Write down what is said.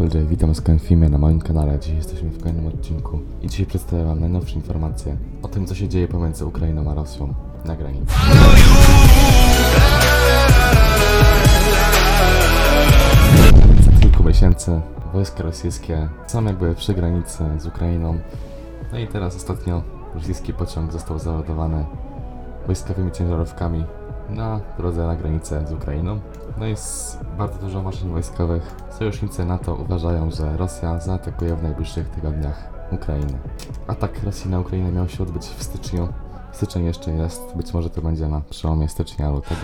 Witam z kolejnym filmie na moim kanale. Dziś jesteśmy w kolejnym odcinku i dzisiaj przedstawię wam najnowsze informacje o tym, co się dzieje pomiędzy Ukrainą a Rosją na granicy. Za kilku miesięcy wojska rosyjskie są jakby przy granicy z Ukrainą. No i teraz ostatnio rosyjski pociąg został załadowany wojskowymi ciężarówkami na drodze na granicę z Ukrainą. No i z bardzo dużo maszyn wojskowych. Sojusznicy NATO uważają, że Rosja zaatakuje w najbliższych tygodniach Ukrainę. Atak Rosji na Ukrainę miał się odbyć w styczniu. Styczeń jeszcze jest, być może to będzie na przełomie stycznia lutego.